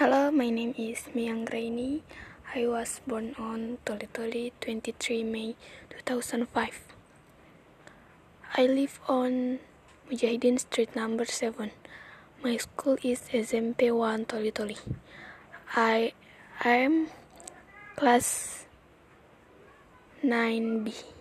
Hello, my name is Miang Raini. I was born on Toli Toli 23 May 2005. I live on Mujahideen Street number 7. My school is SMP 1 Toli Toli. I am class 9B.